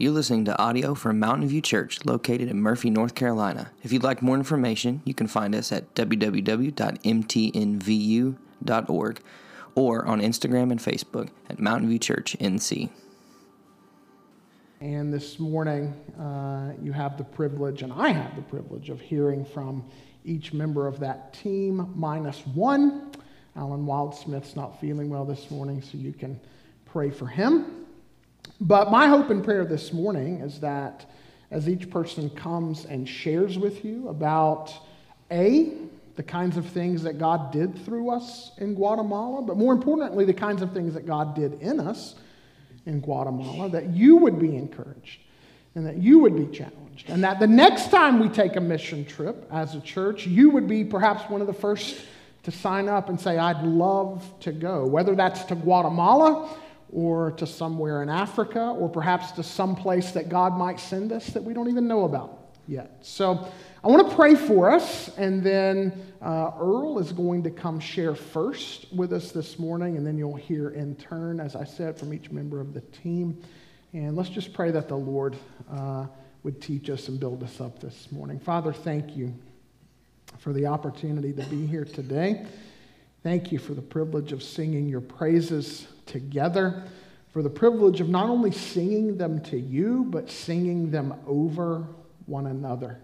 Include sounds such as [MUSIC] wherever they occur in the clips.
You're listening to audio from Mountain View Church located in Murphy, North Carolina. If you'd like more information, you can find us at www.mtnvu.org or on Instagram and Facebook at Mountain View Church NC. And this morning, uh, you have the privilege, and I have the privilege, of hearing from each member of that team, minus one. Alan Wildsmith's not feeling well this morning, so you can pray for him. But my hope and prayer this morning is that as each person comes and shares with you about A, the kinds of things that God did through us in Guatemala, but more importantly, the kinds of things that God did in us in Guatemala, that you would be encouraged and that you would be challenged. And that the next time we take a mission trip as a church, you would be perhaps one of the first to sign up and say, I'd love to go, whether that's to Guatemala or to somewhere in Africa, or perhaps to some place that God might send us that we don't even know about yet. So I want to pray for us, and then uh, Earl is going to come share first with us this morning, and then you'll hear in turn, as I said, from each member of the team. And let's just pray that the Lord uh, would teach us and build us up this morning. Father, thank you for the opportunity to be here today. Thank you for the privilege of singing your praises together, for the privilege of not only singing them to you, but singing them over one another.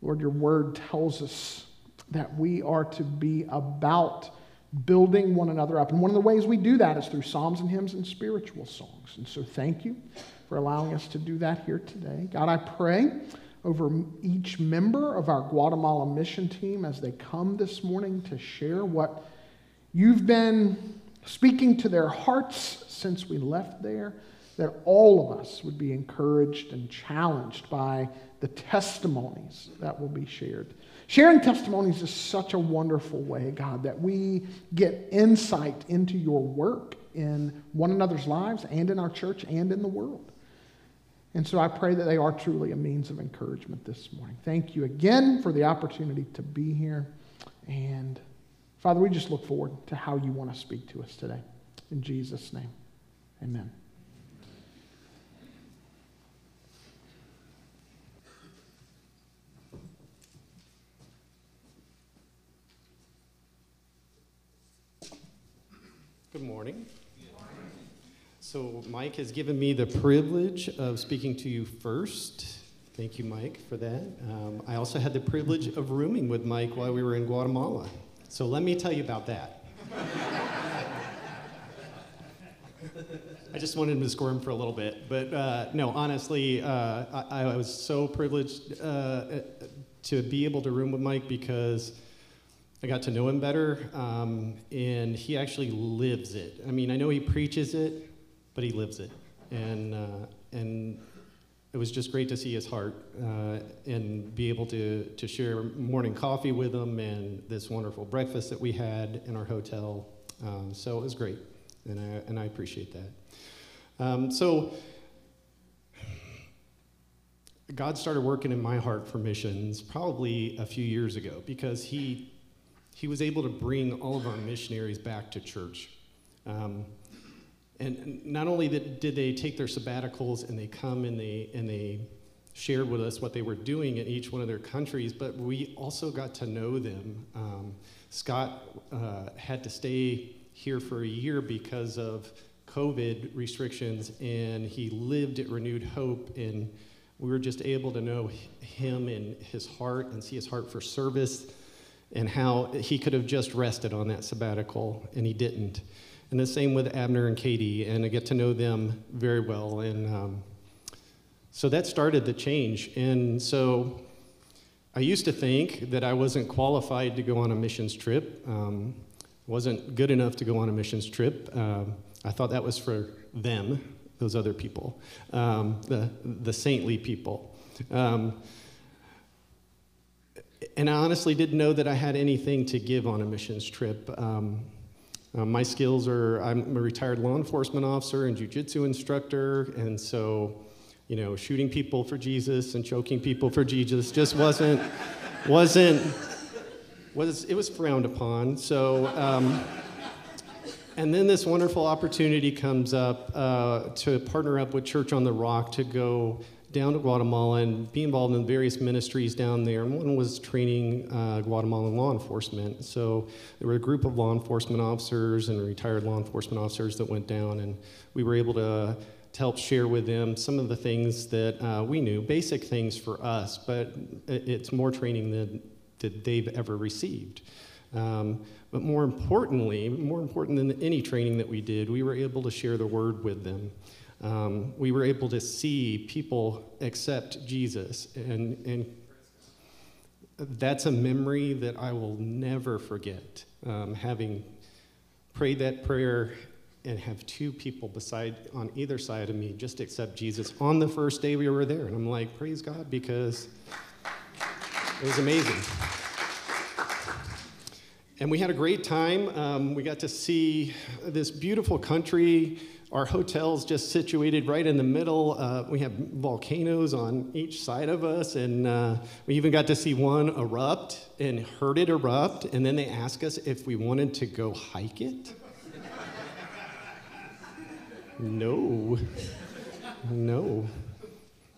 Lord, your word tells us that we are to be about building one another up. And one of the ways we do that is through psalms and hymns and spiritual songs. And so thank you for allowing us to do that here today. God, I pray over each member of our Guatemala mission team as they come this morning to share what you've been speaking to their hearts since we left there, that all of us would be encouraged and challenged by the testimonies that will be shared. Sharing testimonies is such a wonderful way, God, that we get insight into your work in one another's lives and in our church and in the world. And so I pray that they are truly a means of encouragement this morning. Thank you again for the opportunity to be here. And Father, we just look forward to how you want to speak to us today. In Jesus' name, amen. Good morning. So, Mike has given me the privilege of speaking to you first. Thank you, Mike, for that. Um, I also had the privilege of rooming with Mike while we were in Guatemala. So let me tell you about that. I just wanted him to squirm for a little bit. But uh, no, honestly, uh, I, I, was so privileged uh, to be able to room with Mike because I got to know him better. Um, and he actually lives it. I mean, I know he preaches it, but he lives it. And, uh, and it was just great to see his heart uh, and be able to, to share morning coffee with him and this wonderful breakfast that we had in our hotel. Um, so it was great, and I, and I appreciate that. Um, so God started working in my heart for missions probably a few years ago because he, he was able to bring all of our missionaries back to church. Um, and not only did they take their sabbaticals and they come and they, and they shared with us what they were doing in each one of their countries, but we also got to know them. Um, Scott uh, had to stay here for a year because of COVID restrictions, and he lived at Renewed Hope, and we were just able to know him and his heart and see his heart for service and how he could have just rested on that sabbatical, and he didn't. And the same with Abner and Katie, and I get to know them very well. And um, so that started the change. And so I used to think that I wasn't qualified to go on a missions trip, um, wasn't good enough to go on a missions trip. Um, I thought that was for them, those other people, um, the, the saintly people. Um, and I honestly didn't know that I had anything to give on a missions trip. Um, um, my skills are I'm a retired law enforcement officer and jujitsu instructor, and so, you know, shooting people for Jesus and choking people for Jesus just wasn't [LAUGHS] wasn't was it was frowned upon. So. Um, and then this wonderful opportunity comes up uh, to partner up with Church on the Rock to go down to Guatemala and be involved in various ministries down there. And one was training uh, Guatemalan law enforcement. So there were a group of law enforcement officers and retired law enforcement officers that went down, and we were able to, to help share with them some of the things that uh, we knew, basic things for us, but it's more training than that they've ever received. Um, but more importantly, more important than any training that we did, we were able to share the word with them. Um, we were able to see people accept Jesus, and, and that's a memory that I will never forget. Um, having prayed that prayer and have two people beside on either side of me just accept Jesus on the first day we were there, and I'm like, praise God because it was amazing. And we had a great time. Um, we got to see this beautiful country. Our hotel's just situated right in the middle. Uh, we have volcanoes on each side of us, and uh, we even got to see one erupt and heard it erupt. And then they asked us if we wanted to go hike it. no, no.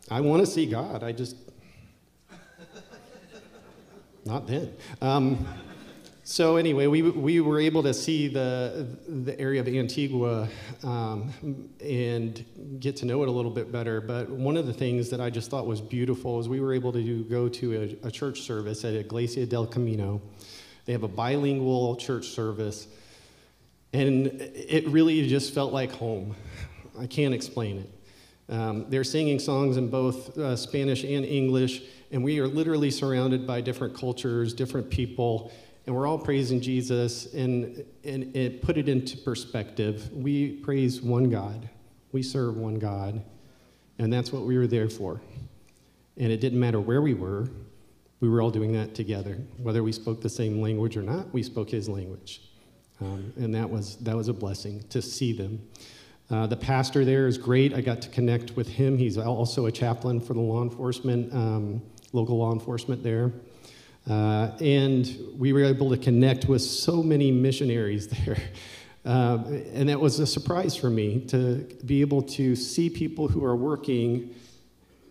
I want to see God. I just, not then. Um, so anyway, we, we were able to see the, the area of Antigua um, and get to know it a little bit better. But one of the things that I just thought was beautiful is we were able to do, go to a, a church service at Iglesia del Camino. They have a bilingual church service, and it really just felt like home. I can't explain it. Um, they're singing songs in both uh, Spanish and English, and we are literally surrounded by different cultures, different people and we're all praising Jesus and, and it put it into perspective. We praise one God, we serve one God, and that's what we were there for. And it didn't matter where we were, we were all doing that together. Whether we spoke the same language or not, we spoke his language. Um, and that was, that was a blessing to see them. Uh, the pastor there is great. I got to connect with him. He's also a chaplain for the law enforcement, um, local law enforcement there. Uh, and we were able to connect with so many missionaries [LAUGHS] there. Uh, and that was a surprise for me to be able to see people who are working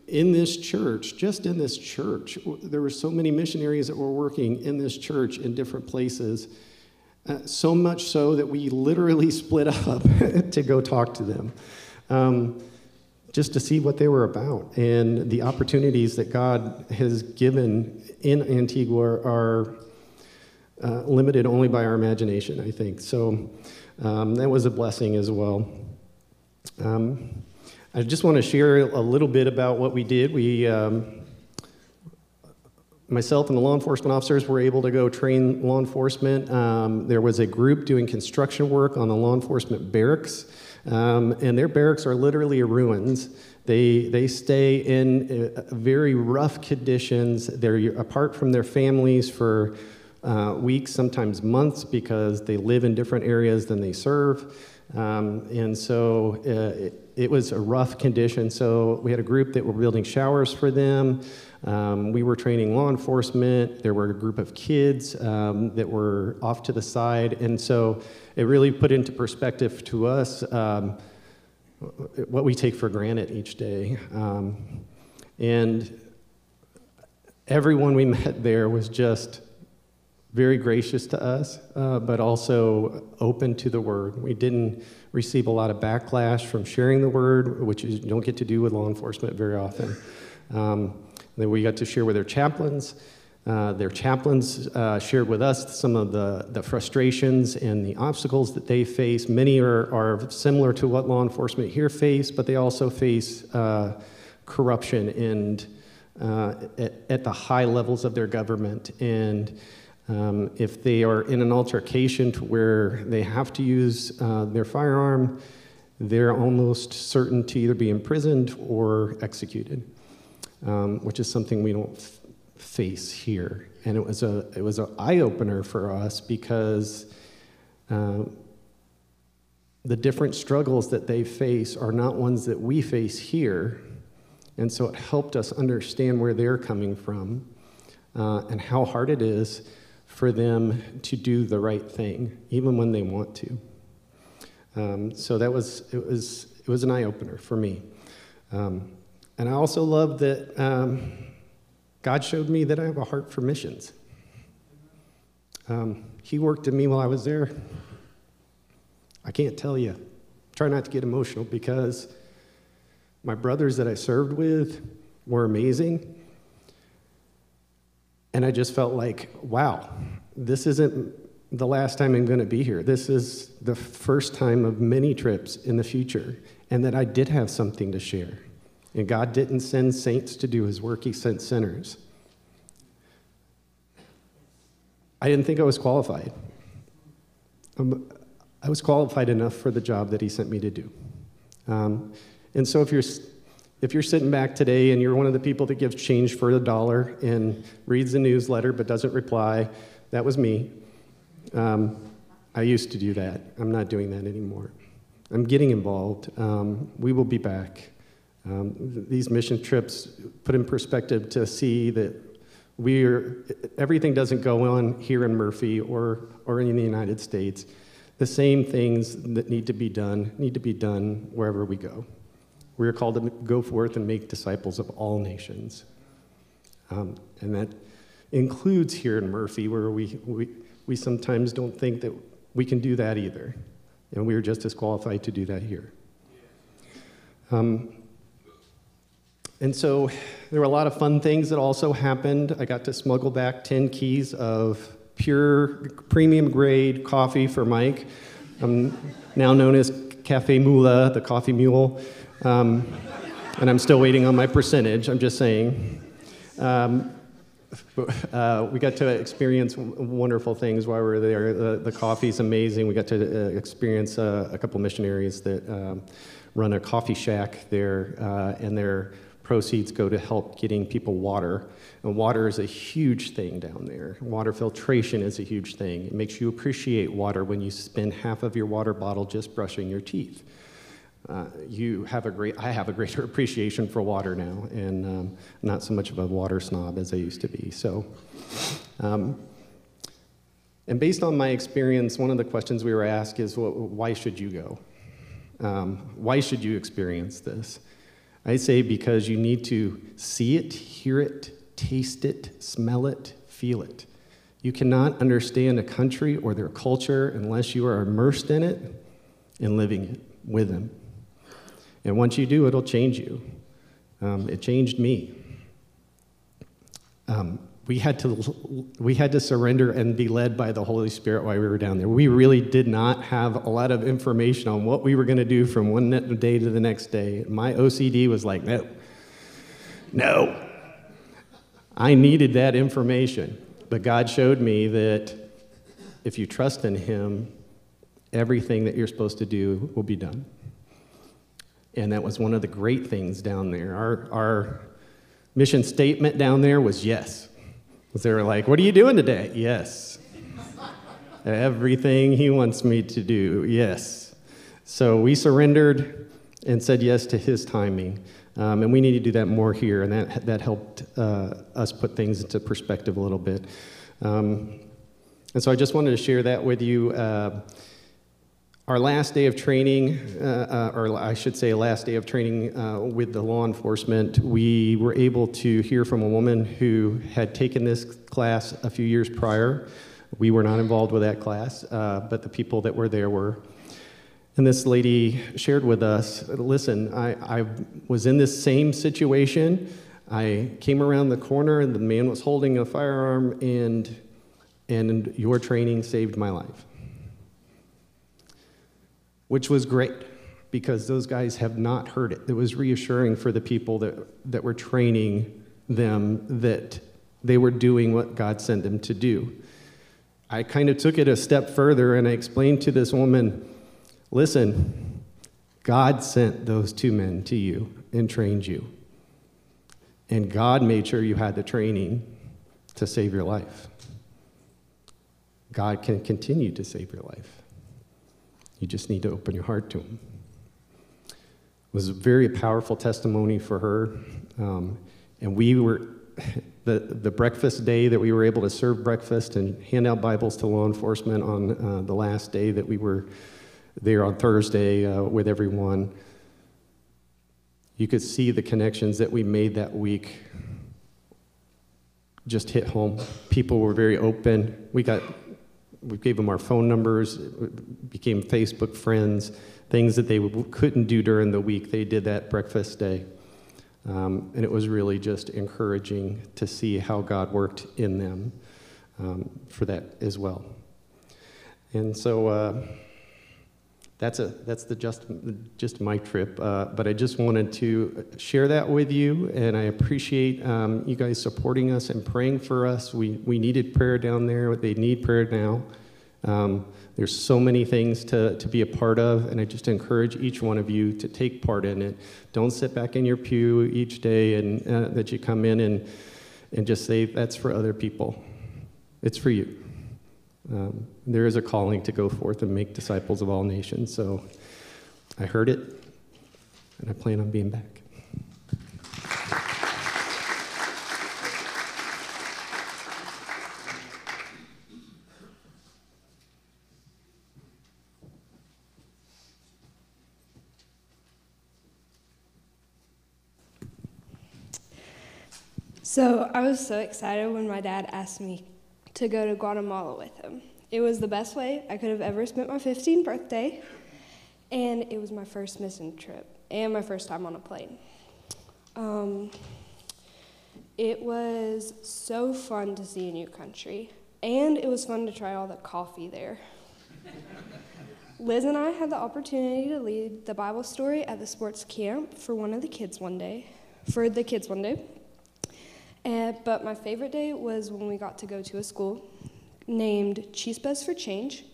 in this church, just in this church. There were so many missionaries that were working in this church in different places. Uh, so much so that we literally [LAUGHS] split up [LAUGHS] to go talk to them. Um, just to see what they were about. And the opportunities that God has given in Antigua are uh, limited only by our imagination, I think. So um, that was a blessing as well. Um, I just want to share a little bit about what we did. We, um, myself and the law enforcement officers were able to go train law enforcement. Um, there was a group doing construction work on the law enforcement barracks. Um, and their barracks are literally ruins. They, they stay in uh, very rough conditions. They're apart from their families for uh, weeks, sometimes months, because they live in different areas than they serve. Um, and so uh, it, it, was a rough condition. So we had a group that were building showers for them. Um, we were training law enforcement. There were a group of kids um, that were off to the side. And so it really put into perspective to us um, what we take for granted each day. Um, and everyone we [LAUGHS] met there was just very gracious to us, uh, but also open to the word. We didn't receive a lot of backlash from sharing the word, which you don't get to do with law enforcement very often. Um, then we got to share with their chaplains. Uh, their chaplains uh, shared with us some of the, the frustrations and the obstacles that they face. Many are, are similar to what law enforcement here face, but they also face uh, corruption and uh, at, at, the high levels of their government. And um, if they are in an altercation to where they have to use uh, their firearm, they're almost certain to either be imprisoned or executed, um, which is something we don't face here. And it was a it was an eye opener for us because uh, the different struggles that they face are not ones that we face here, and so it helped us understand where they're coming from uh, and how hard it is for them to do the right thing, even when they want to. Um, so that was it was it was an eye opener for me. Um, and I also love that um, God showed me that I have a heart for missions. Um, he worked in me while I was there. I can't tell you. Try not to get emotional because my brothers that I served with were amazing. And I just felt like, wow, this isn't the last time I'm going to be here. This is the first time of many trips in the future, and that I did have something to share. And God didn't send saints to do his work, he sent sinners. I didn't think I was qualified. Um, I was qualified enough for the job that he sent me to do. Um, and so if you're if you're sitting back today and you're one of the people that gives change for a dollar and reads the newsletter but doesn't reply, that was me. Um, I used to do that. I'm not doing that anymore. I'm getting involved. Um, we will be back. Um, these mission trips put in perspective to see that we're, everything doesn't go on here in Murphy or, or in the United States. The same things that need to be done need to be done wherever we go. We are called to go forth and make disciples of all nations. Um, and that includes here in Murphy, where we, we, we sometimes don't think that we can do that either. And we are just as qualified to do that here. Um, and so there were a lot of fun things that also happened. I got to smuggle back 10 keys of pure premium grade coffee for Mike. I'm now known as Cafe Mula, the coffee mule. Um, and I'm still waiting on my percentage, I'm just saying. Um, uh, we got to experience wonderful things while we were there. The, the coffee's amazing. We got to uh, experience uh, a couple missionaries that um, run a coffee shack there, uh, and their proceeds go to help getting people water. And water is a huge thing down there. Water filtration is a huge thing. It makes you appreciate water when you spend half of your water bottle just brushing your teeth. Uh, you have a great, I have a greater [LAUGHS] appreciation for water now, and um, not so much of a water snob as I used to be. So, um, and based on my experience, one of the questions we were asked is, well, why should you go? Um, why should you experience this? I say because you need to see it, hear it, taste it, smell it, feel it. You cannot understand a country or their culture unless you are immersed in it and living it with them. And once you do, it'll change you. Um, it changed me. Um, we had to we had to surrender and be led by the Holy Spirit while we were down there. We really did not have a lot of information on what we were going to do from one day to the next day. My OCD was like, no, no. I needed that information, but God showed me that if you trust in Him, everything that you're supposed to do will be done. And that was one of the great things down there. Our, our mission statement down there was yes. They were like, What are you doing today? Yes. Everything he wants me to do, yes. So we surrendered and said yes to his timing. Um, and we need to do that more here, and that, that helped uh, us put things into perspective a little bit. Um, and so I just wanted to share that with you. Uh, our last day of training, uh, uh, or I should say, last day of training uh, with the law enforcement, we were able to hear from a woman who had taken this class a few years prior. We were not involved with that class, uh, but the people that were there were. And this lady shared with us listen, I, I was in this same situation. I came around the corner, and the man was holding a firearm, and, and your training saved my life which was great because those guys have not heard it. It was reassuring for the people that, that were training them that they were doing what God sent them to do. I kind of took it a step further and I explained to this woman listen, God sent those two men to you and trained you. And God made sure you had the training to save your life. God can continue to save your life. You just need to open your heart to Him. It was a very powerful testimony for her. Um, and we were, [LAUGHS] the, the breakfast day that we were able to serve breakfast and hand out Bibles to law enforcement on uh, the last day that we were there on Thursday uh, with everyone, you could see the connections that we made that week just hit home. People were very open. We got, we gave them our phone numbers, became Facebook friends, things that they couldn't do during the week. They did that breakfast day. Um, and it was really just encouraging to see how God worked in them um, for that as well. And so uh, that's a that's the just just my trip. Uh, but I just wanted to share that with you, and I appreciate um, you guys supporting us and praying for us. We we needed prayer down there. They need prayer now. Um, there's so many things to, to be a part of, and I just encourage each one of you to take part in it. Don't sit back in your pew each day and uh, that you come in and, and just say, that's for other people. It's for you. Um, there is a calling to go forth and make disciples of all nations. So I heard it, and I plan on being back. So I was so excited when my dad asked me to go to Guatemala with him. It was the best way I could have ever spent my 15th birthday, and it was my first mission trip and my first time on a plane. Um, it was so fun to see a new country, and it was fun to try all the coffee there. Liz and I had the opportunity to lead the Bible story at the sports camp for one of the kids one day, for the kids one day. Uh, but my favorite day was when we got to go to a school named Chispas for Change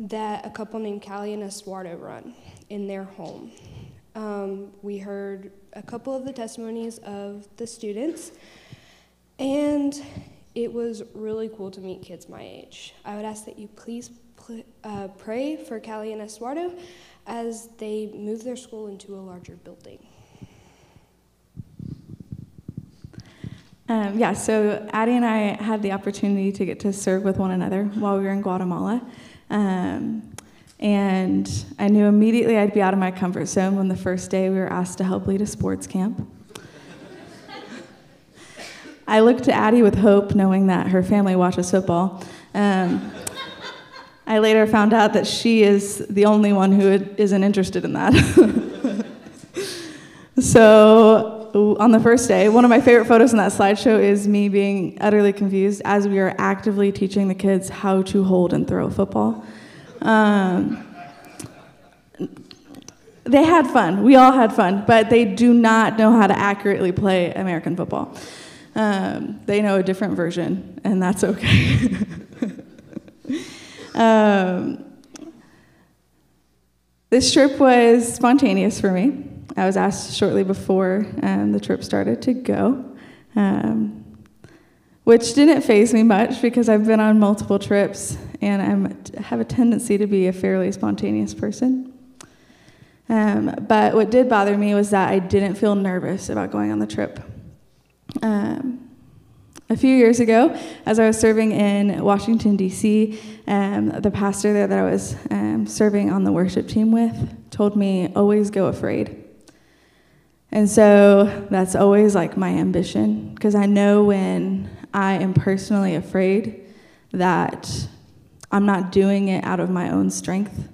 that a couple named Callie and Estuardo run in their home. Um, we heard a couple of the testimonies of the students, and it was really cool to meet kids my age. I would ask that you please pl- uh, pray for Callie and Estuardo as they move their school into a larger building. Um, yeah, so Addie and I had the opportunity to get to serve with one another while we were in Guatemala. Um, and I knew immediately I'd be out of my comfort zone when the first day we were asked to help lead a sports camp. I looked to Addie with hope, knowing that her family watches football. Um, I later found out that she is the only one who isn't interested in that. [LAUGHS] so on the first day, one of my favorite photos in that slideshow is me being utterly confused as we are actively teaching the kids how to hold and throw a football. Um, they had fun. We all had fun, but they do not know how to accurately play American football. Um, they know a different version, and that's okay. [LAUGHS] um, this trip was spontaneous for me. I was asked shortly before um, the trip started to go, um, which didn't faze me much because I've been on multiple trips and I have a tendency to be a fairly spontaneous person. Um, but what did bother me was that I didn't feel nervous about going on the trip. Um, a few years ago, as I was serving in Washington, D.C., um, the pastor there that I was um, serving on the worship team with told me, always go afraid. And so that's always like my ambition because I know when I am personally afraid that I'm not doing it out of my own strength.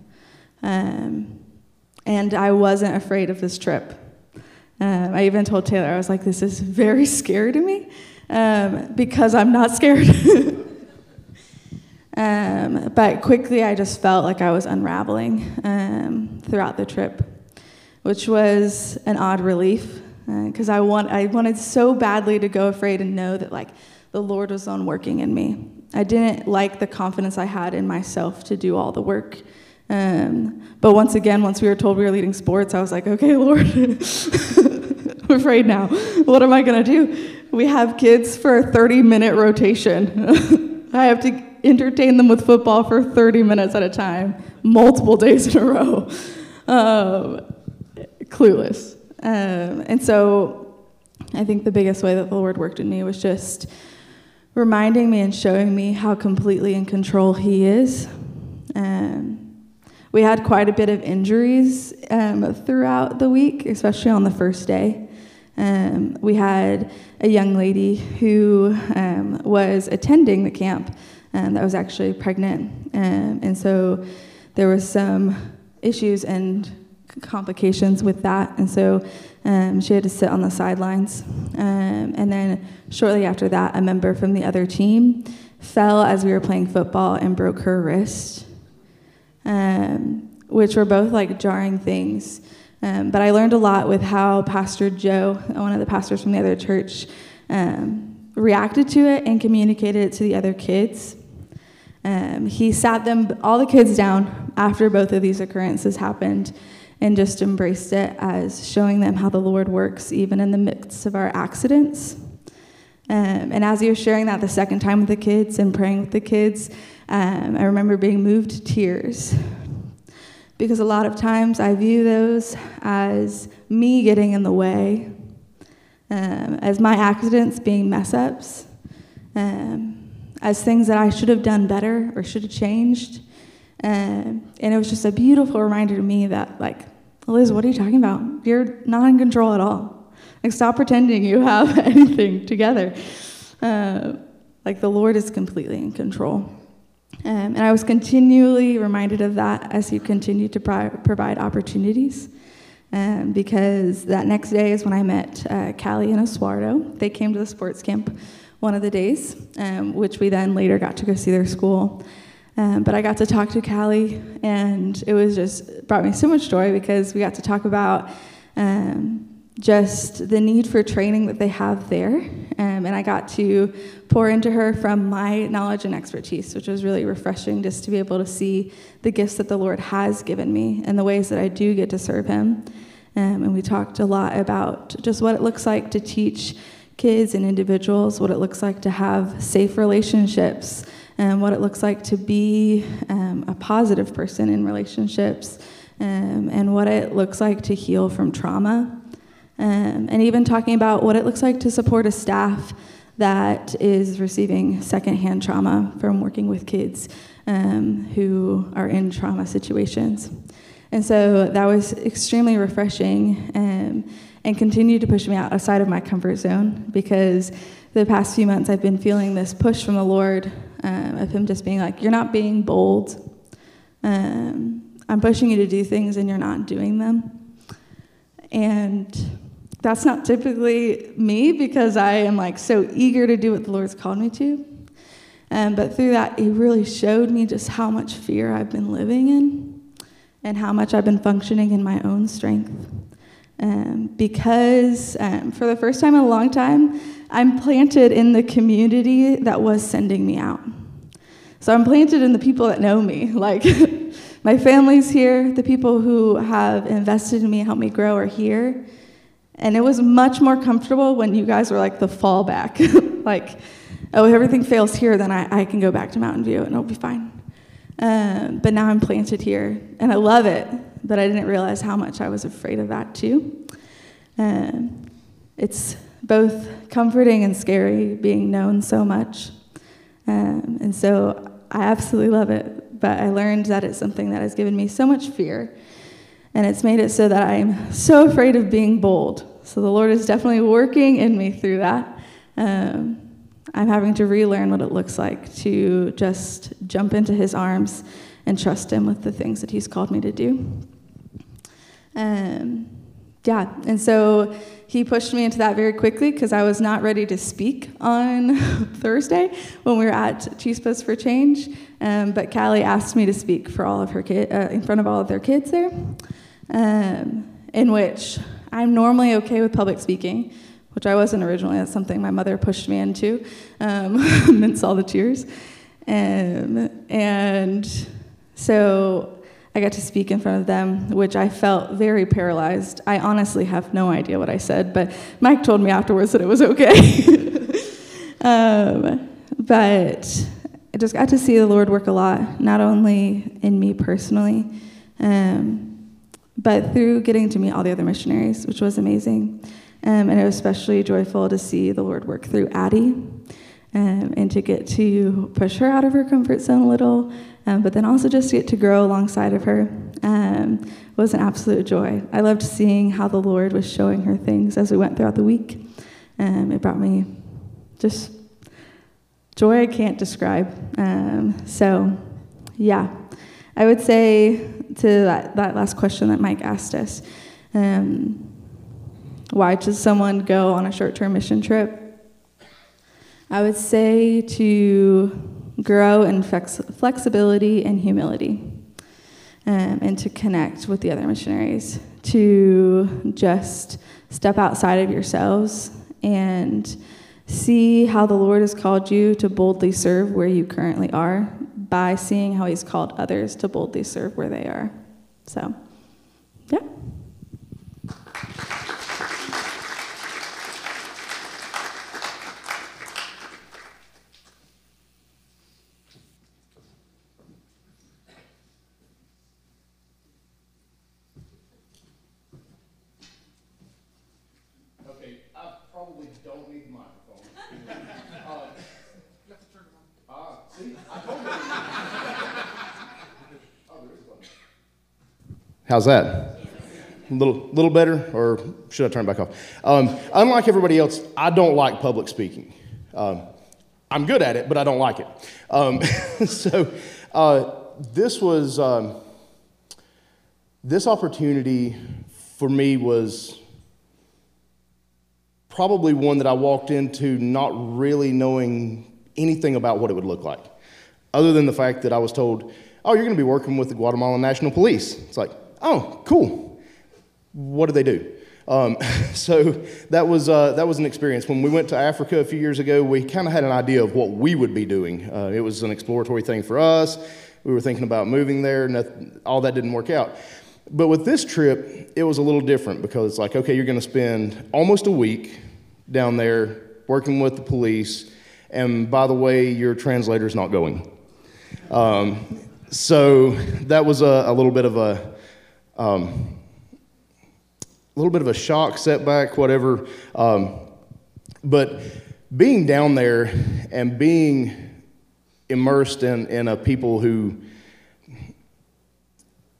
Um, and I wasn't afraid of this trip. Um, I even told Taylor, I was like, this is very [LAUGHS] scary to me um, because I'm not scared. [LAUGHS] Um, but quickly, I just felt like I was unraveling um, throughout the trip which was an odd relief because uh, I, want, I wanted so badly to go afraid and know that like the Lord was on working in me. I didn't like the confidence I had in myself to do all the work. Um, but once again, once we were told we were leading sports, I was like, okay, [LAUGHS] Lord, I'm afraid now. What am I going to do? We have kids for a 30 minute rotation. [LAUGHS] I have to entertain them with football for 30 minutes at a time, multiple days in a row. Um, clueless. Um, and so I think the biggest way that the Lord worked in me was just reminding me and showing me how completely in control He is. Um, we had quite a bit of injuries um, throughout the week, especially on the first day. Um, we had a young lady who um, was attending the camp um, that was actually pregnant, um, and so there was some issues and complications with that, and so um, she had to sit on the sidelines. Um, and then shortly after that, a member from the other team fell as we were playing football and broke her wrist, um, which were both like jarring things. Um, but I learned a lot with how Pastor Joe, one of the pastors from the other church, um, reacted to it and communicated it to the other kids. Um, he sat them, all the kids, down after both of these occurrences happened and just embraced it as showing them how the Lord works even in the midst of our accidents. Um, and as he was sharing that the second time with the kids and praying with the kids, um, I remember being moved to tears. Because a lot of times I view those as me getting in the way, um, as my accidents being mess ups, um, as things that I should have done better or should have changed. Um, and it was just a beautiful reminder to me that, like, Liz, what are you talking about? You're not in control at all. Like, stop pretending you have [LAUGHS] anything together. Uh, like, the Lord is completely in control. Um, and I was continually reminded of that as He continued to pro- provide opportunities. Um, because that next day is when I met uh, Callie and Estuardo. They came to the sports camp one of the days, um, which we then later got to go see their school. Um, but I got to talk to Callie, and it was just brought me so much joy because we got to talk about um, just the need for training that they have there. Um, and I got to pour into her from my knowledge and expertise, which was really refreshing just to be able to see the gifts that the Lord has given me and the ways that I do get to serve Him. Um, and we talked a lot about just what it looks like to teach kids and individuals, what it looks like to have safe relationships, and what it looks like to be um, a positive person in relationships, um, and what it looks like to heal from trauma. Um, and even talking about what it looks like to support a staff that is receiving secondhand trauma from working with kids um, who are in trauma situations. And so that was extremely refreshing um, and continued to push me outside of my comfort zone because the past few months I've been feeling this push from the Lord um, of Him just being like, You're not being bold. Um, I'm pushing you to do things and you're not doing them. And that's not typically me because I am like so eager to do what the Lord's called me to. Um, but through that, He really showed me just how much fear I've been living in and how much I've been functioning in my own strength. Um, because um, for the first time in a long time, I'm planted in the community that was sending me out. So I'm planted in the people that know me. [LAUGHS] Like, [LAUGHS] my family's here, the people who have invested in me, helped me grow are here. And it was much more comfortable when you guys were like the fallback. [LAUGHS] like, oh, if everything fails here, then I, I can go back to Mountain View and it'll be fine. Um, but now I'm planted here, and I love it, but I didn't realize how much I was afraid of that too. Um, it's both comforting and scary being known so much. Um, and so I absolutely love it, but I learned that it's something that has given me so much fear, and it's made it so that I'm so afraid of being bold. So the Lord is definitely working in me through that. Um, I'm having to relearn what it looks like to just jump into His arms and trust Him with the things that He's called me to do. Um, yeah, and so he pushed me into that very quickly because I was not ready to speak on [LAUGHS] Thursday when we were at Chispas for Change. Um, but Callie asked me to speak for all of her uh, in front of all of their kids there, um, in which I'm normally okay with public speaking, which I wasn't originally. That's something my mother pushed me into, um, [LAUGHS] amidst all the tears. Um, and so I got to speak in front of them, which I felt very paralyzed. I honestly have no idea what I said, but Mike told me afterwards that it was okay. [LAUGHS] um, but I just got to see the Lord work a lot, not only in me personally, um, but through getting to meet all the other missionaries, which was amazing. Um, and it was especially joyful to see the Lord work through Addie um, and to get to push her out of her comfort zone a little um, but then also just to get to grow alongside of her um, was an absolute joy. I loved seeing how the Lord was showing her things as we went throughout the week. Um, it brought me just joy I can't describe. Um, so, yeah, I would say to that, that last question that Mike asked us um, why should someone go on a short term mission trip? I would say to grow in flex- flexibility and humility. Um, and to connect with the other missionaries, to just step outside of yourselves and see how the Lord has called you to boldly serve where you currently are by seeing how He's called others to boldly serve where they are. So, yeah. Okay, I probably don't need the microphone. Uh, Ah, see, I told you. Oh, there is one. How's that? A little, little better, or should I turn it back off? Um, unlike everybody else, I don't like public speaking. Um, I'm good at it, but I don't like it. Um, [LAUGHS] so uh, this was um, this opportunity for me was probably one that I walked into not really knowing anything about what it would look like, other than the fact that I was told, "Oh, you're going to be working with the Guatemalan National Police." It's like, "Oh, cool. What do they do?" Um, [LAUGHS] so that was uh, that was an experience. When we went to Africa a few years ago, we kind of had an idea of what we would be doing. Uh, it was an exploratory thing for us. We were thinking about moving there. and all that didn't work out. But with this trip, it was a little different because it's like, okay, you're going to spend almost a week down there working with the police, and by the way, your translator's not going. Um, so that was a, a little bit of a um, a little bit of a shock, setback, whatever. Um, but being down there and being immersed in, in a people who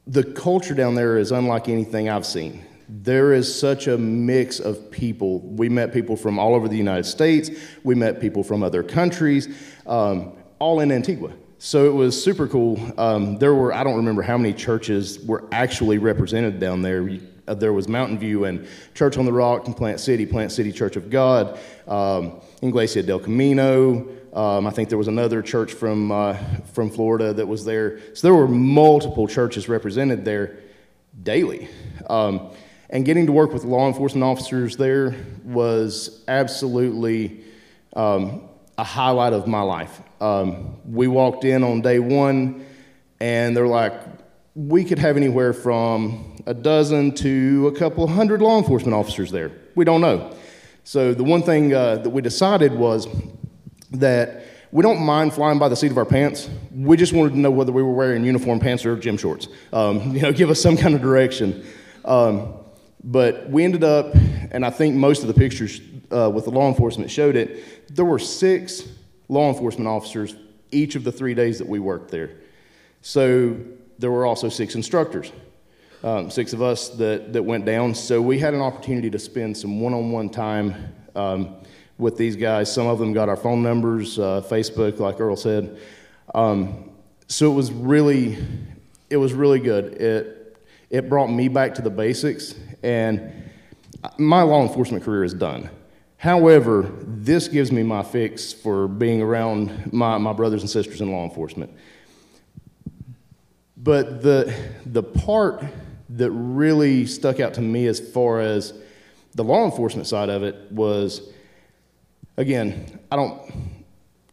the culture down there is unlike anything I've seen. There is such a mix of people. We met people from all over the United States. We met people from other countries, um, all in Antigua. So it was super cool. Um, there were, I don't remember how many churches were actually represented down there. Uh, there was Mountain View and Church on the Rock and Plant City, Plant City Church of God, um, Iglesia del Camino. Um, I think there was another church from, uh, from Florida that was there. So there were multiple churches represented there daily. Um, and getting to work with law enforcement officers there was absolutely um, a highlight of my life. Um, we walked in on day one, and they're like, we could have anywhere from a dozen to a couple hundred law enforcement officers there. We don't know. So the one thing uh, that we decided was that we don't mind flying by the seat of our pants. We just wanted to know whether we were wearing uniform pants or gym shorts. Um, [LAUGHS] you know, give us some kind of direction. Um, but we ended up, and I think most of the pictures uh, with the law enforcement showed it. There were six law enforcement officers each of the three days that we worked there. So there were also six instructors, um, six of us that, that went down. So we had an opportunity to spend some one on one time um, with these guys. Some of them got our phone numbers, uh, Facebook, like Earl said. Um, so it was really, it was really good. It, it brought me back to the basics, and my law enforcement career is done. However, this gives me my fix for being around my, my brothers and sisters in law enforcement. But the, the part that really stuck out to me as far as the law enforcement side of it was again, I don't,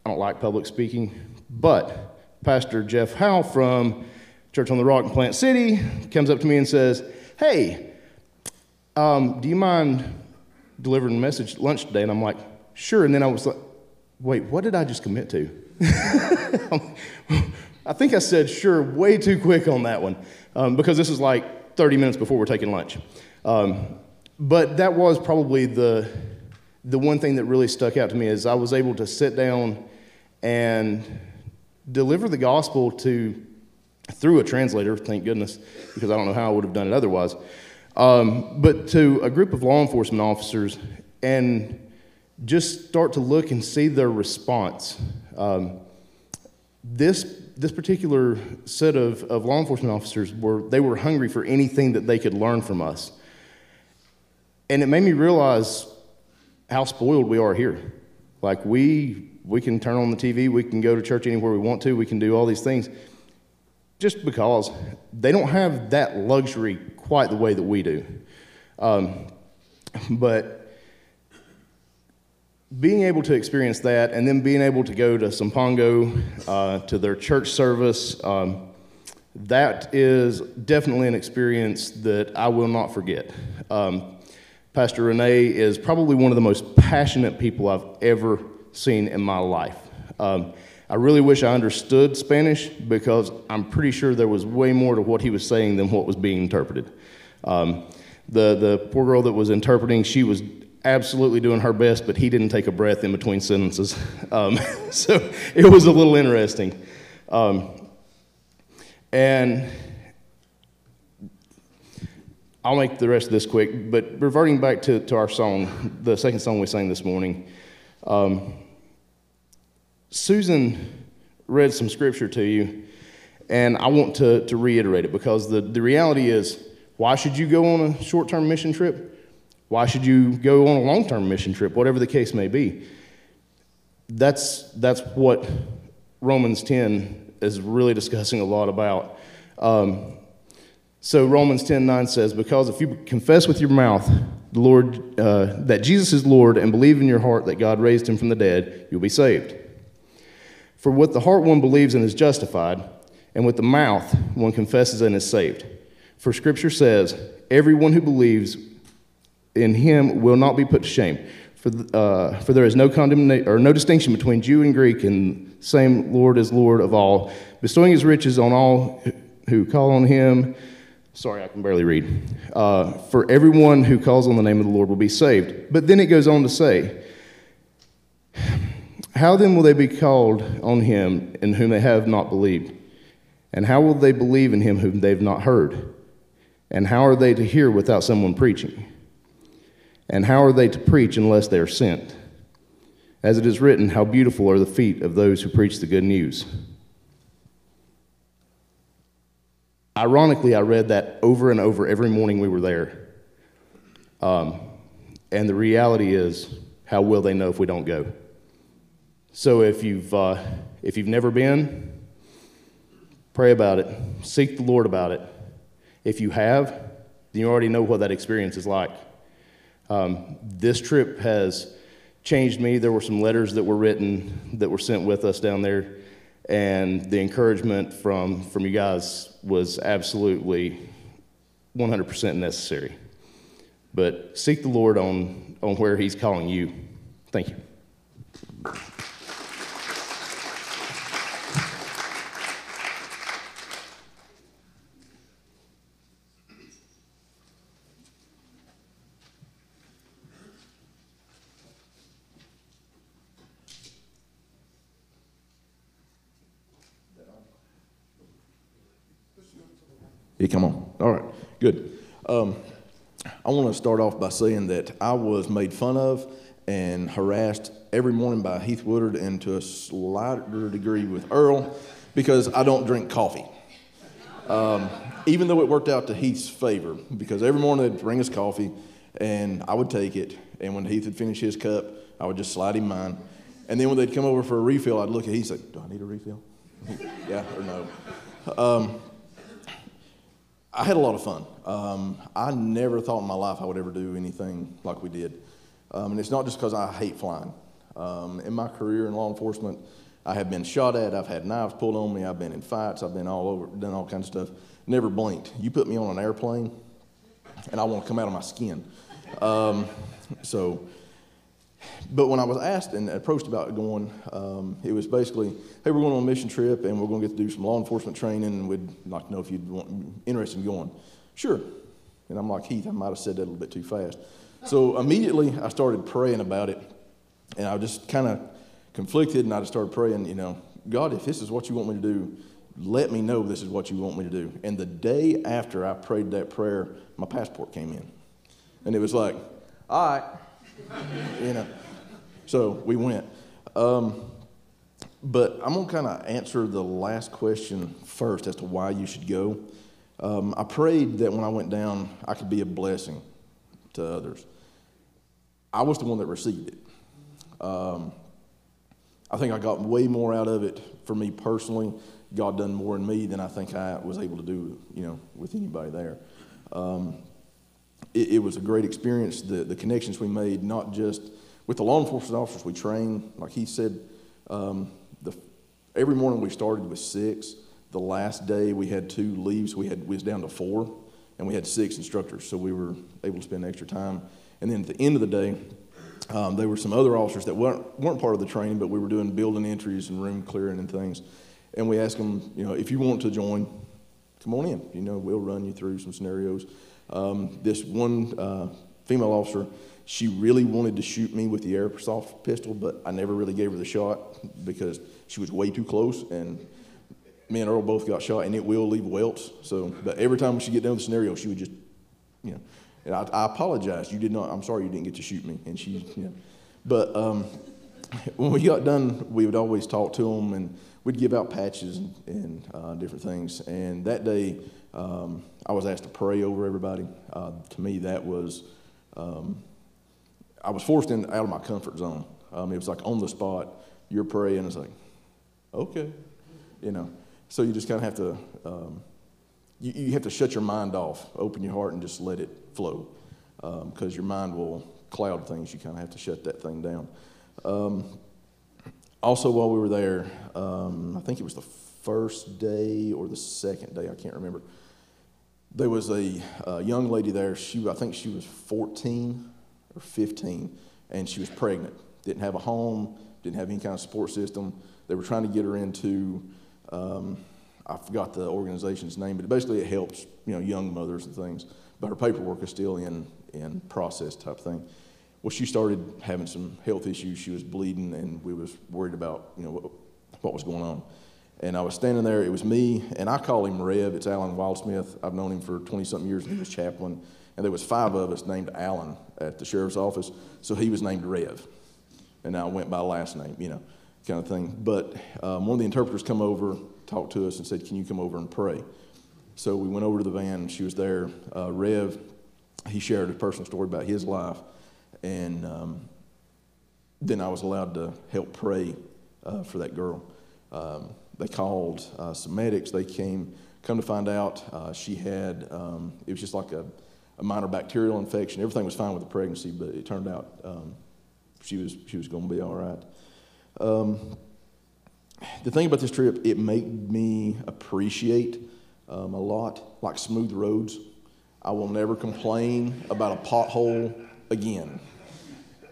I don't like public speaking, but Pastor Jeff Howe from Church on the Rock in Plant City comes up to me and says, Hey, um, do you mind delivering a message at lunch today? And I'm like, Sure. And then I was like, Wait, what did I just commit to? [LAUGHS] I think I said sure way too quick on that one um, because this is like 30 minutes before we're taking lunch. Um, but that was probably the, the one thing that really stuck out to me is I was able to sit down and deliver the gospel to through a translator, thank goodness, because I don't know how I would have done it otherwise. Um, but to a group of law enforcement officers and just start to look and see their response. Um, this this particular set of, of law enforcement officers were they were hungry for anything that they could learn from us. And it made me realize how spoiled we are here. Like we we can turn on the TV, we can go to church anywhere we want to, we can do all these things. Just because they don't have that luxury quite the way that we do. Um, but being able to experience that and then being able to go to Sampango, uh, to their church service, um, that is definitely an experience that I will not forget. Um, Pastor Renee is probably one of the most passionate people I've ever seen in my life. Um, I really wish I understood Spanish because I'm pretty sure there was way more to what he was saying than what was being interpreted. Um, the, the poor girl that was interpreting, she was absolutely doing her best, but he didn't take a breath in between sentences. [LAUGHS] Um, [LAUGHS] so it was a little interesting. Um, and I'll make the rest of this quick, but reverting back to, to our song, the second song we sang this morning, um, Susan read some scripture to you, and I want to, to reiterate it because the, the reality is why should you go on a short term mission trip? Why should you go on a long term mission trip, whatever the case may be? That's, that's what Romans 10 is really discussing a lot about. Um, so Romans 10 9 says, Because if you confess with your mouth the Lord, uh, that Jesus is Lord and believe in your heart that God raised him from the dead, you'll be saved. For with the heart one believes and is justified, and with the mouth one confesses and is saved. For scripture says, Everyone who believes in him will not be put to shame. For, uh, for there is no condemnation or no distinction between Jew and Greek, and same Lord is Lord of all, bestowing his riches on all who call on him. Sorry, I can barely read. Uh, for everyone who calls on the name of the Lord will be saved. But then it goes on to say, How then will they be called on him in whom they have not believed? And how will they believe in him whom they've not heard? And how are they to hear without someone preaching? And how are they to preach unless they are sent? As it is written, How beautiful are the feet of those who preach the good news. Ironically, I read that over and over every morning we were there. Um, and the reality is, how will they know if we don't go? So if you've, uh, if you've never been, pray about it, seek the Lord about it. If you have, then you already know what that experience is like. Um, this trip has changed me. There were some letters that were written that were sent with us down there, and the encouragement from, from you guys was absolutely 100% necessary. But seek the Lord on, on where He's calling you. Thank you. Come on. All right, good. Um, I want to start off by saying that I was made fun of and harassed every morning by Heath Woodard and to a slighter degree with Earl because I don't drink coffee. Um, even though it worked out to Heath's favor, because every morning they'd bring us coffee and I would take it. And when Heath would finish his cup, I would just slide him mine. And then when they'd come over for a refill, I'd look at Heath say, Do I need a refill? [LAUGHS] yeah or no? Um, I had a lot of fun. Um, I never thought in my life I would ever do anything like we did. Um, and it's not just because I hate flying. Um, in my career in law enforcement, I have been shot at, I've had knives pulled on me, I've been in fights, I've been all over, done all kinds of stuff. Never blinked. You put me on an airplane, and I want to come out of my skin. Um, so, but when I was asked and approached about going, um, it was basically, hey, we're going on a mission trip and we're going to get to do some law enforcement training and we'd like to know if you'd want, interested in going. Sure. And I'm like, Heath, I might have said that a little bit too fast. So immediately I started praying about it and I was just kind of conflicted and I just started praying, you know, God, if this is what you want me to do, let me know this is what you want me to do. And the day after I prayed that prayer, my passport came in. And it was like, all right, [LAUGHS] you know. So we went. Um, but I'm going to kind of answer the last question first as to why you should go. Um, I prayed that when I went down, I could be a blessing to others. I was the one that received it. Um, I think I got way more out of it for me personally. God done more in me than I think I was able to do, you know, with anybody there. Um, it, it, was a great experience. The, the connections we made, not just with the law enforcement officers we trained, like he said, um, the, every morning we started with six. The last day we had two leaves. We had we was down to four, and we had six instructors, so we were able to spend extra time. And then at the end of the day, um, there were some other officers that weren't, weren't part of the training, but we were doing building entries and room clearing and things. And we asked them, you know, if you want to join, come on in. You know, we'll run you through some scenarios. Um, this one uh, female officer, she really wanted to shoot me with the airsoft pistol, but I never really gave her the shot because she was way too close. And me and Earl both got shot, and it will leave welts. So, but every time she get down the scenario, she would just, you know, and I, I apologize. You did not. I'm sorry you didn't get to shoot me. And she, you know, but um, [LAUGHS] when we got done, we would always talk to them, and we'd give out patches and, and uh, different things. And that day, um, I was asked to pray over everybody. Uh, to me, that was um, I was forced in, out of my comfort zone. Um, it was like on the spot. You're praying. It's like, okay, you know. So you just kind of have to um, you, you have to shut your mind off, open your heart, and just let it flow. Because um, your mind will cloud things. You kind of have to shut that thing down. Um, also, while we were there, I think it was the first day or the second day, I can't remember. There was a, a young lady there. She, I think she was 14 or 15, and she was pregnant. Didn't have a home, didn't have any kind of support system. They were trying to get her into um, I forgot the organization's name, but basically it helps you know young mothers and things. But her paperwork is still in in process type thing. Well, she started having some health issues. She was bleeding, and we was worried about you know what, what was going on. And I was standing there. It was me, and I call him Rev. It's Alan Wildsmith. I've known him for 20 something years. He was chaplain, and there was five of us named Alan at the sheriff's office. So he was named Rev, and I went by last name, you know, kind of thing. But um, one of the interpreters come over talked to us and said, Can you come over and pray? So we went over to the van. And she was there. Uh, Rev, he shared a personal story about his life. And um, then I was allowed to help pray uh, for that girl. Um, they called uh, some medics. They came, come to find out uh, she had, um, it was just like a, a, minor bacterial infection. Everything was fine with the pregnancy, but it turned out um, she was, she was going to be all right. Um, the thing about this trip, it made me appreciate um, a lot, like smooth roads. I will never complain about a pothole again.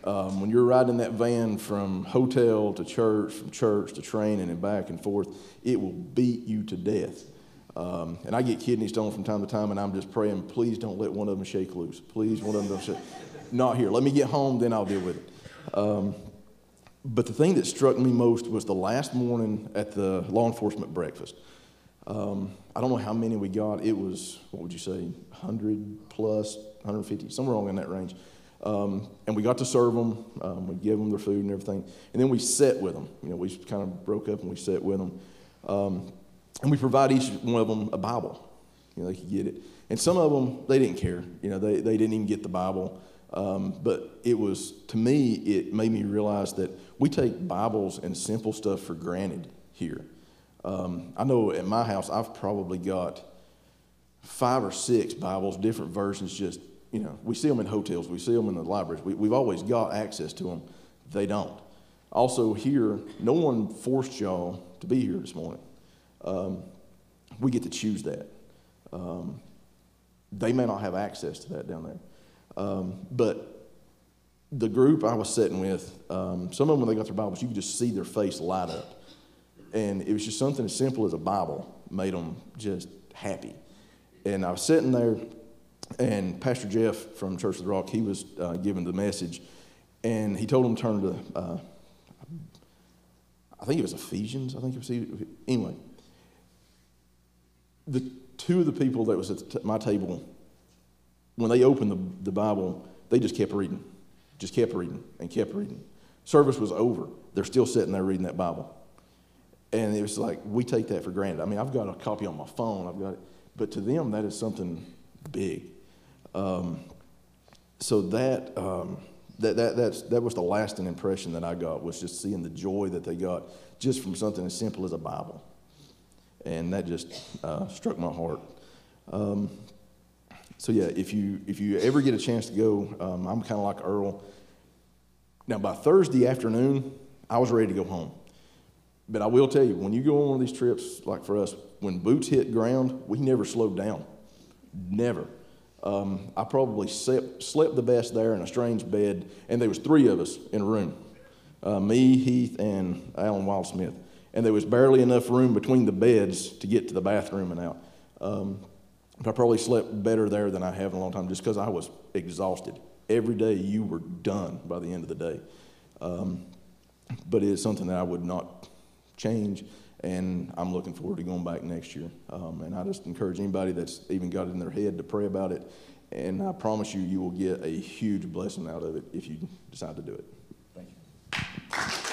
Um, when you're riding that van from hotel to church, from church to training and back and forth, it will beat you to death. Um, and I get kidney stones from time to time, and I'm just praying, please don't let one of them shake loose. Please, one of them don't shake. Not here. Let me get home, then I'll deal with it. Um, but the thing that struck me most was the last morning at the law enforcement breakfast. Um, I don't know how many we got. It was, what would you say, 100 plus, 150, somewhere along in that range. Um, and we got to serve them. Um, we gave them their food and everything. And then we sat with them. You know, we kind of broke up and we sat with them. Um, and we provide each one of them a Bible. You know, they could get it. And some of them, they didn't care. You know, they, they didn't even get the Bible. Um, but it was, to me, it made me realize that we take Bibles and simple stuff for granted here. Um, I know at my house, I've probably got five or six Bibles, different versions, just, you know, we see them in hotels, we see them in the libraries. We, we've always got access to them. They don't. Also, here, no one forced y'all to be here this morning. Um, we get to choose that. Um, they may not have access to that down there. Um, but the group I was sitting with, um, some of them, when they got their Bibles, you could just see their face light up. And it was just something as simple as a Bible made them just happy. And I was sitting there, and Pastor Jeff from Church of the Rock, he was uh, giving the message, and he told them to turn to, uh, I think it was Ephesians. I think it was anyway. The two of the people that was at my table, when they opened the, the Bible, they just kept reading, just kept reading and kept reading. Service was over. They're still sitting there reading that Bible. And it was like, we take that for granted. I mean, I've got a copy on my phone, I've got it, but to them, that is something big. Um, so that, um, that, that, that's, that was the lasting impression that I got was just seeing the joy that they got just from something as simple as a Bible. And that just uh, struck my heart. Um, so yeah, if you, if you ever get a chance to go, um, I'm kind of like Earl. Now, by Thursday afternoon, I was ready to go home. But I will tell you, when you go on one of these trips, like for us, when boots hit ground, we never slowed down. Never. Um, I probably slept, slept, the best there in a strange bed, and there was three of us in a room, uh, me, Heath, and Alan Wildsmith. And there was barely enough room between the beds to get to the bathroom and out. Um, I probably slept better there than I have in a long time just because I was exhausted. Every day you were done by the end of the day. Um, but it is something that I would not change and I'm looking forward to going back next year. Um, and I just encourage anybody that's even got it in their head to pray about it. And I promise you, you will get a huge blessing out of it if you decide to do it. Thank you.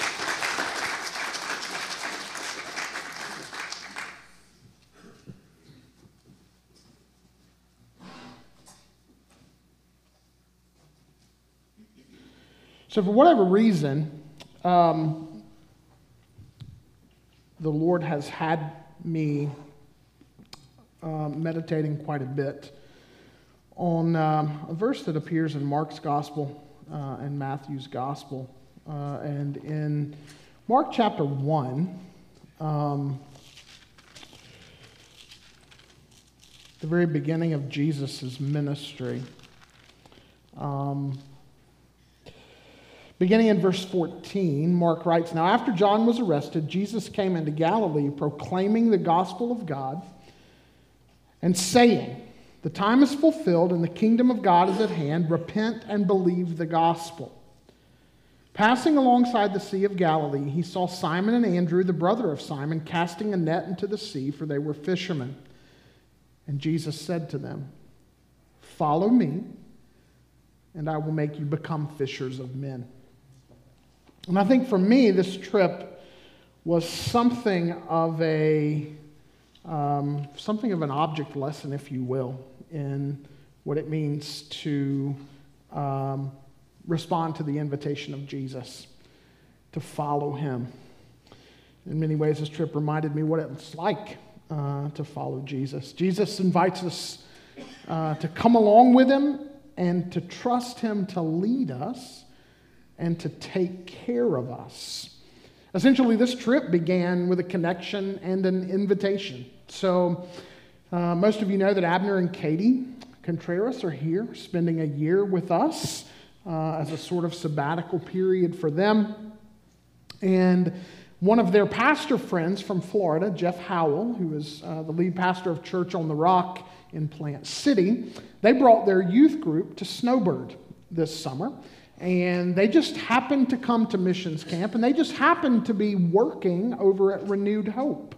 So, for whatever reason, um, the Lord has had me um, meditating quite a bit on um, a verse that appears in Mark's Gospel uh, and Matthew's Gospel. Uh, and in Mark chapter 1, um, the very beginning of Jesus' ministry, um, Beginning in verse 14, Mark writes Now, after John was arrested, Jesus came into Galilee proclaiming the gospel of God and saying, The time is fulfilled and the kingdom of God is at hand. Repent and believe the gospel. Passing alongside the Sea of Galilee, he saw Simon and Andrew, the brother of Simon, casting a net into the sea, for they were fishermen. And Jesus said to them, Follow me, and I will make you become fishers of men. And I think for me, this trip was something of a um, something of an object lesson, if you will, in what it means to um, respond to the invitation of Jesus, to follow him. In many ways, this trip reminded me what it's like uh, to follow Jesus. Jesus invites us uh, to come along with him and to trust him to lead us and to take care of us. Essentially, this trip began with a connection and an invitation. So, uh, most of you know that Abner and Katie Contreras are here spending a year with us uh, as a sort of sabbatical period for them. And one of their pastor friends from Florida, Jeff Howell, who is uh, the lead pastor of Church on the Rock in Plant City, they brought their youth group to Snowbird this summer and they just happened to come to missions camp and they just happened to be working over at Renewed Hope.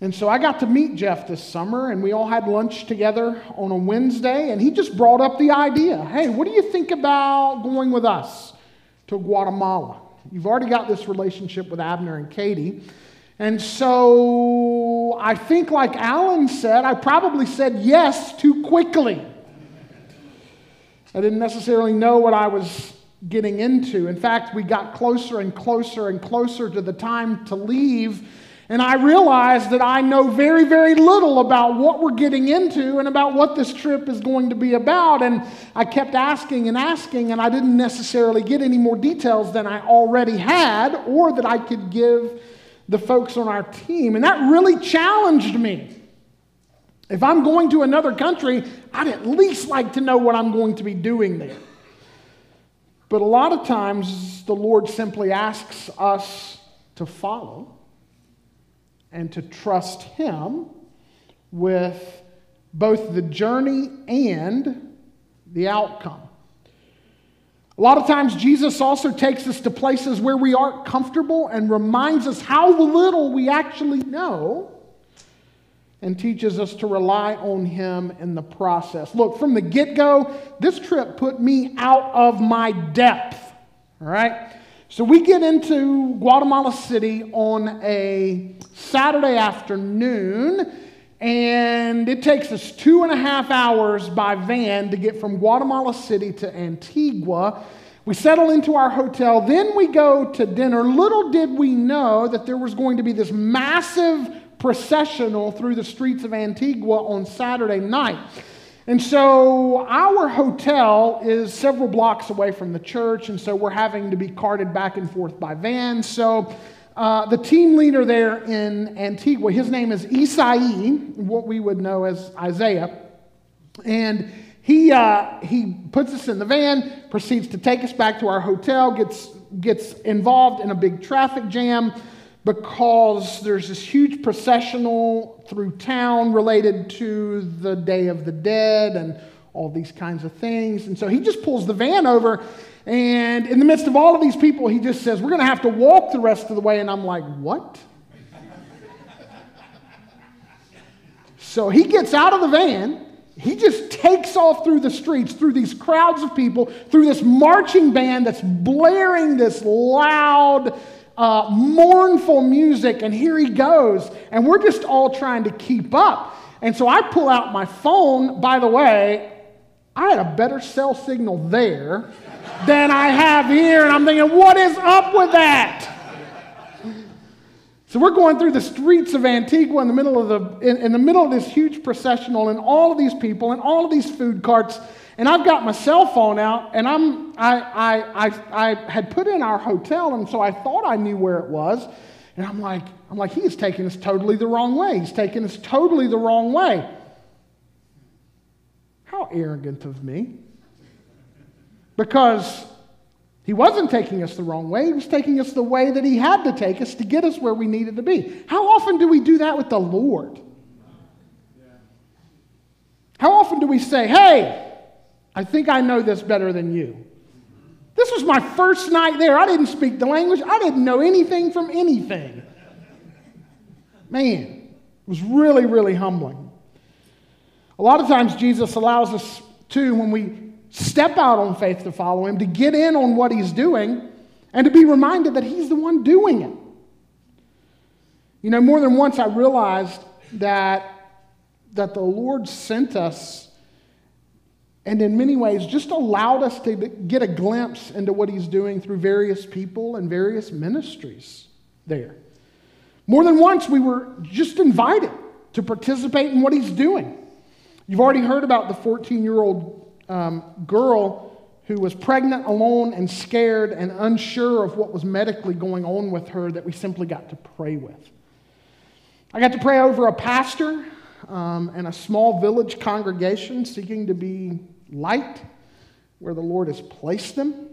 And so I got to meet Jeff this summer, and we all had lunch together on a Wednesday, and he just brought up the idea hey, what do you think about going with us to Guatemala? You've already got this relationship with Abner and Katie. And so I think, like Alan said, I probably said yes too quickly. I didn't necessarily know what I was getting into. In fact, we got closer and closer and closer to the time to leave. And I realized that I know very, very little about what we're getting into and about what this trip is going to be about. And I kept asking and asking, and I didn't necessarily get any more details than I already had or that I could give the folks on our team. And that really challenged me. If I'm going to another country, I'd at least like to know what I'm going to be doing there. But a lot of times, the Lord simply asks us to follow and to trust Him with both the journey and the outcome. A lot of times, Jesus also takes us to places where we aren't comfortable and reminds us how little we actually know and teaches us to rely on Him in the process. Look, from the get go, this trip put me out of my depth. All right? So we get into Guatemala City on a Saturday afternoon, and it takes us two and a half hours by van to get from Guatemala City to Antigua. We settle into our hotel, then we go to dinner. Little did we know that there was going to be this massive processional through the streets of Antigua on Saturday night. And so our hotel is several blocks away from the church, and so we're having to be carted back and forth by van. So uh, the team leader there in Antigua, his name is Isai, what we would know as Isaiah. And he, uh, he puts us in the van, proceeds to take us back to our hotel, gets, gets involved in a big traffic jam because there's this huge processional through town related to the Day of the Dead and all these kinds of things. And so he just pulls the van over, and in the midst of all of these people, he just says, We're going to have to walk the rest of the way. And I'm like, What? so he gets out of the van. He just takes off through the streets, through these crowds of people, through this marching band that's blaring this loud, uh, mournful music, and here he goes. And we're just all trying to keep up. And so I pull out my phone. By the way, I had a better cell signal there than I have here. And I'm thinking, what is up with that? So we're going through the streets of Antigua in the middle of the in, in, the middle of this huge processional, and all of these people and all of these food carts. And I've got my cell phone out, and I'm, I, I, I, I had put in our hotel, and so I thought I knew where it was. And I'm like, I'm like, he is taking us totally the wrong way. He's taking us totally the wrong way. How arrogant of me. Because he wasn't taking us the wrong way, he was taking us the way that he had to take us to get us where we needed to be. How often do we do that with the Lord? How often do we say, hey, I think I know this better than you. This was my first night there. I didn't speak the language, I didn't know anything from anything. Man, it was really, really humbling. A lot of times, Jesus allows us to, when we step out on faith to follow Him, to get in on what He's doing and to be reminded that He's the one doing it. You know, more than once I realized that, that the Lord sent us and in many ways just allowed us to get a glimpse into what he's doing through various people and various ministries there. More than once, we were just invited to participate in what he's doing. You've already heard about the 14 year old um, girl who was pregnant, alone, and scared and unsure of what was medically going on with her that we simply got to pray with. I got to pray over a pastor um, and a small village congregation seeking to be light where the Lord has placed them.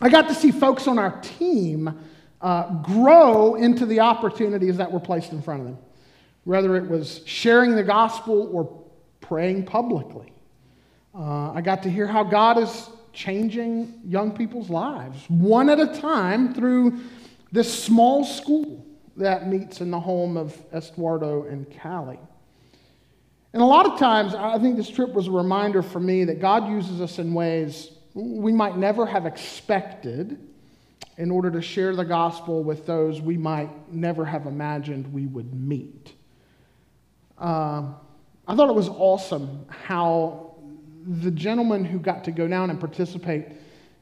I got to see folks on our team uh, grow into the opportunities that were placed in front of them, whether it was sharing the gospel or praying publicly. Uh, I got to hear how God is changing young people's lives one at a time through this small school that meets in the home of Estuardo and Callie. And a lot of times, I think this trip was a reminder for me that God uses us in ways we might never have expected in order to share the gospel with those we might never have imagined we would meet. Uh, I thought it was awesome how the gentleman who got to go down and participate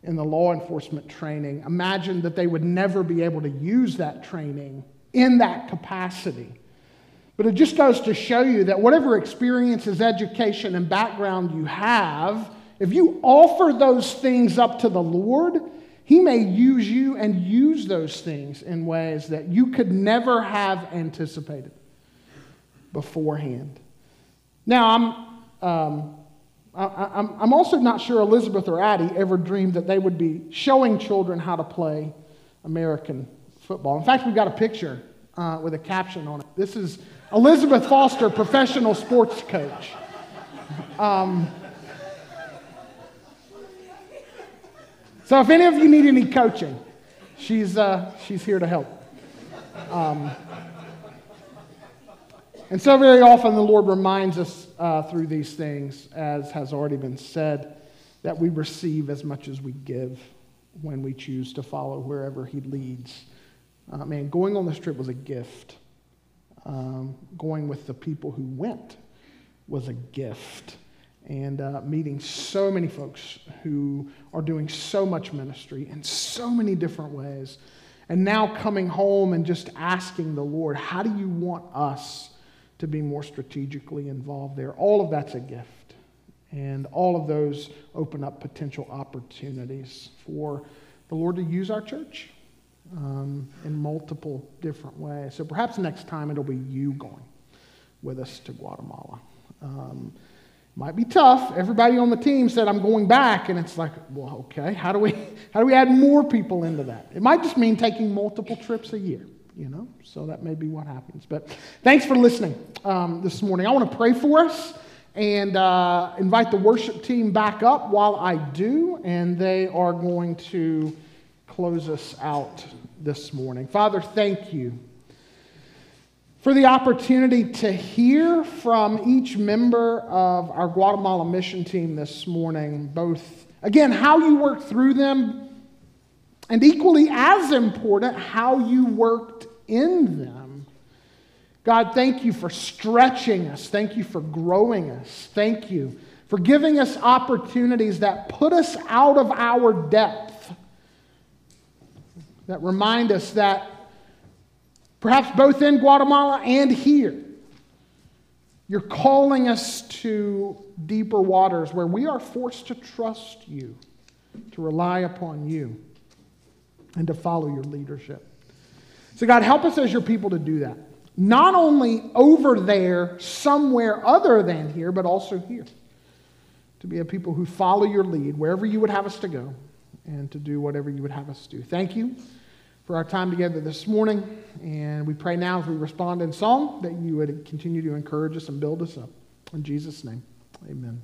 in the law enforcement training imagined that they would never be able to use that training in that capacity. But it just goes to show you that whatever experiences, education, and background you have, if you offer those things up to the Lord, He may use you and use those things in ways that you could never have anticipated beforehand. Now, I'm, um, I, am I'm also not sure Elizabeth or Addie ever dreamed that they would be showing children how to play American football. In fact, we've got a picture uh, with a caption on it. This is Elizabeth Foster, professional sports coach. Um, So if any of you need any coaching, she's, uh, she's here to help. Um, and so, very often, the Lord reminds us uh, through these things, as has already been said, that we receive as much as we give when we choose to follow wherever He leads. Uh, man, going on this trip was a gift. Um, going with the people who went was a gift. And uh, meeting so many folks who are doing so much ministry in so many different ways. And now coming home and just asking the Lord, how do you want us to be more strategically involved there? All of that's a gift. And all of those open up potential opportunities for the Lord to use our church um, in multiple different ways. So perhaps next time it'll be you going with us to Guatemala. Um, might be tough. Everybody on the team said I'm going back, and it's like, well, okay. How do we [LAUGHS] how do we add more people into that? It might just mean taking multiple trips a year, you know. So that may be what happens. But thanks for listening um, this morning. I want to pray for us and uh, invite the worship team back up while I do, and they are going to close us out this morning. Father, thank you for the opportunity to hear from each member of our Guatemala mission team this morning, both, again, how you worked through them, and equally as important, how you worked in them. God, thank you for stretching us. Thank you for growing us. Thank you for giving us opportunities that put us out of our depth that remind us that perhaps both in Guatemala and here, you're calling us to deeper waters where we are forced to trust you, to rely upon you, and to follow your leadership. So, God, help us as your people to do that. Not only over there, somewhere other than here, but also here. To be a people who follow your lead wherever you would have us to go and to do whatever you would have us do. Thank you for our time together this morning. And we pray now as we respond in song that you would continue to encourage us and build us up. In Jesus' name, amen.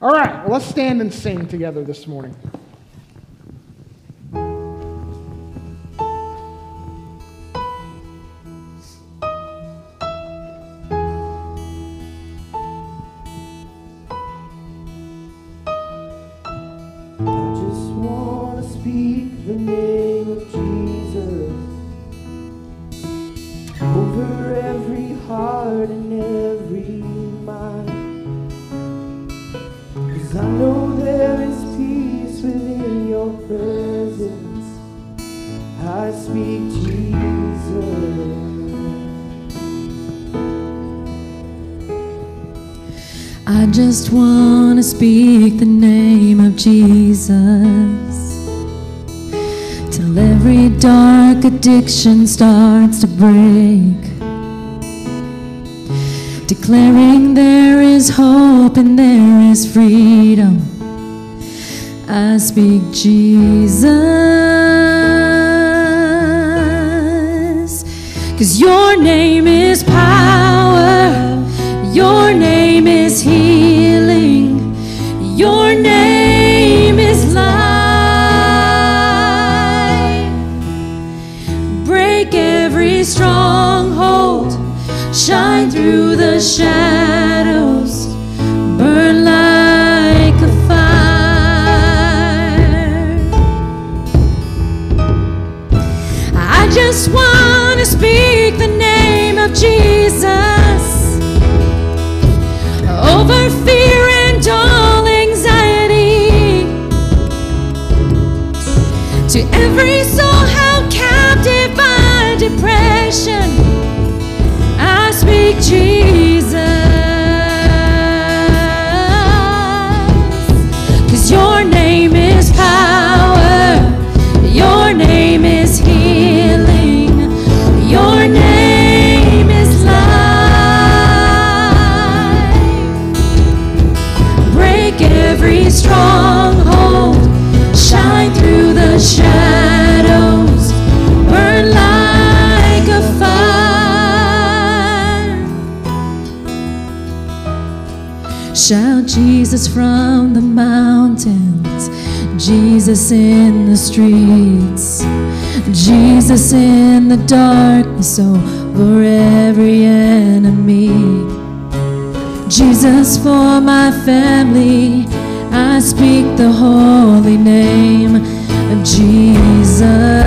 All right, well, let's stand and sing together this morning. Jesus till every dark addiction starts to break. Declaring there is hope and there is freedom. I speak Jesus. Cause your name is power, through from the mountains, Jesus in the streets, Jesus in the darkness over every enemy. Jesus for my family, I speak the holy name of Jesus.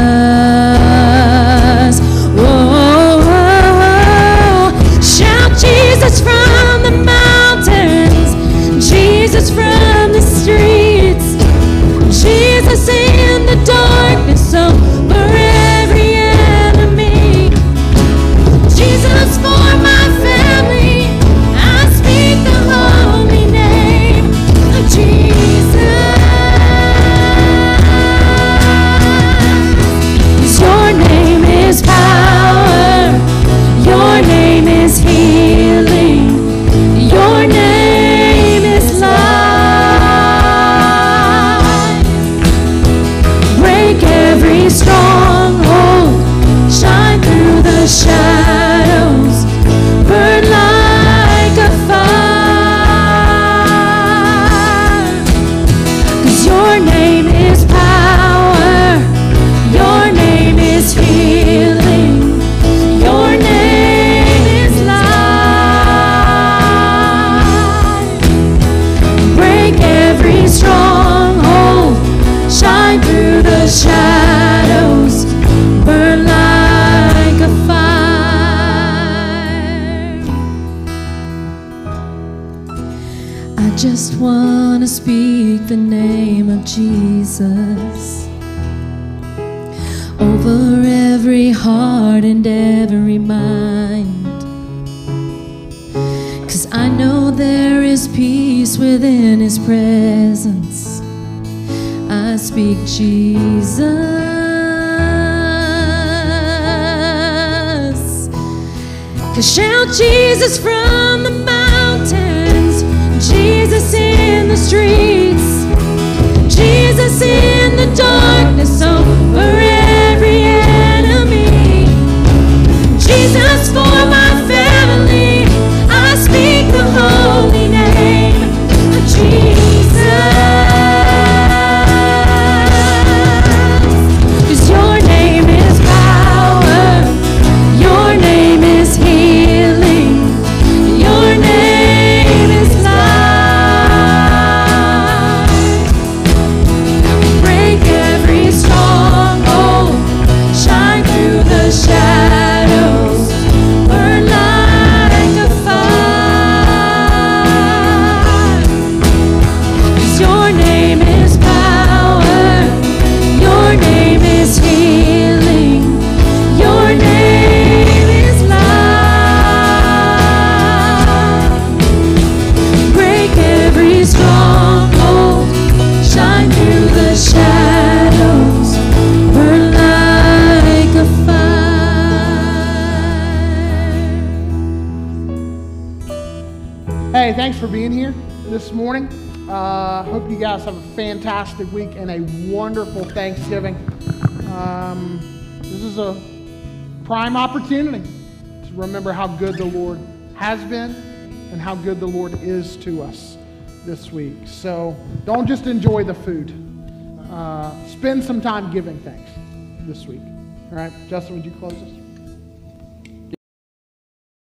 Jesus from the mountains, Jesus in the streets. fantastic week and a wonderful Thanksgiving. Um, this is a prime opportunity to remember how good the Lord has been and how good the Lord is to us this week. So don't just enjoy the food. Uh, spend some time giving thanks this week. All right, Justin, would you close us?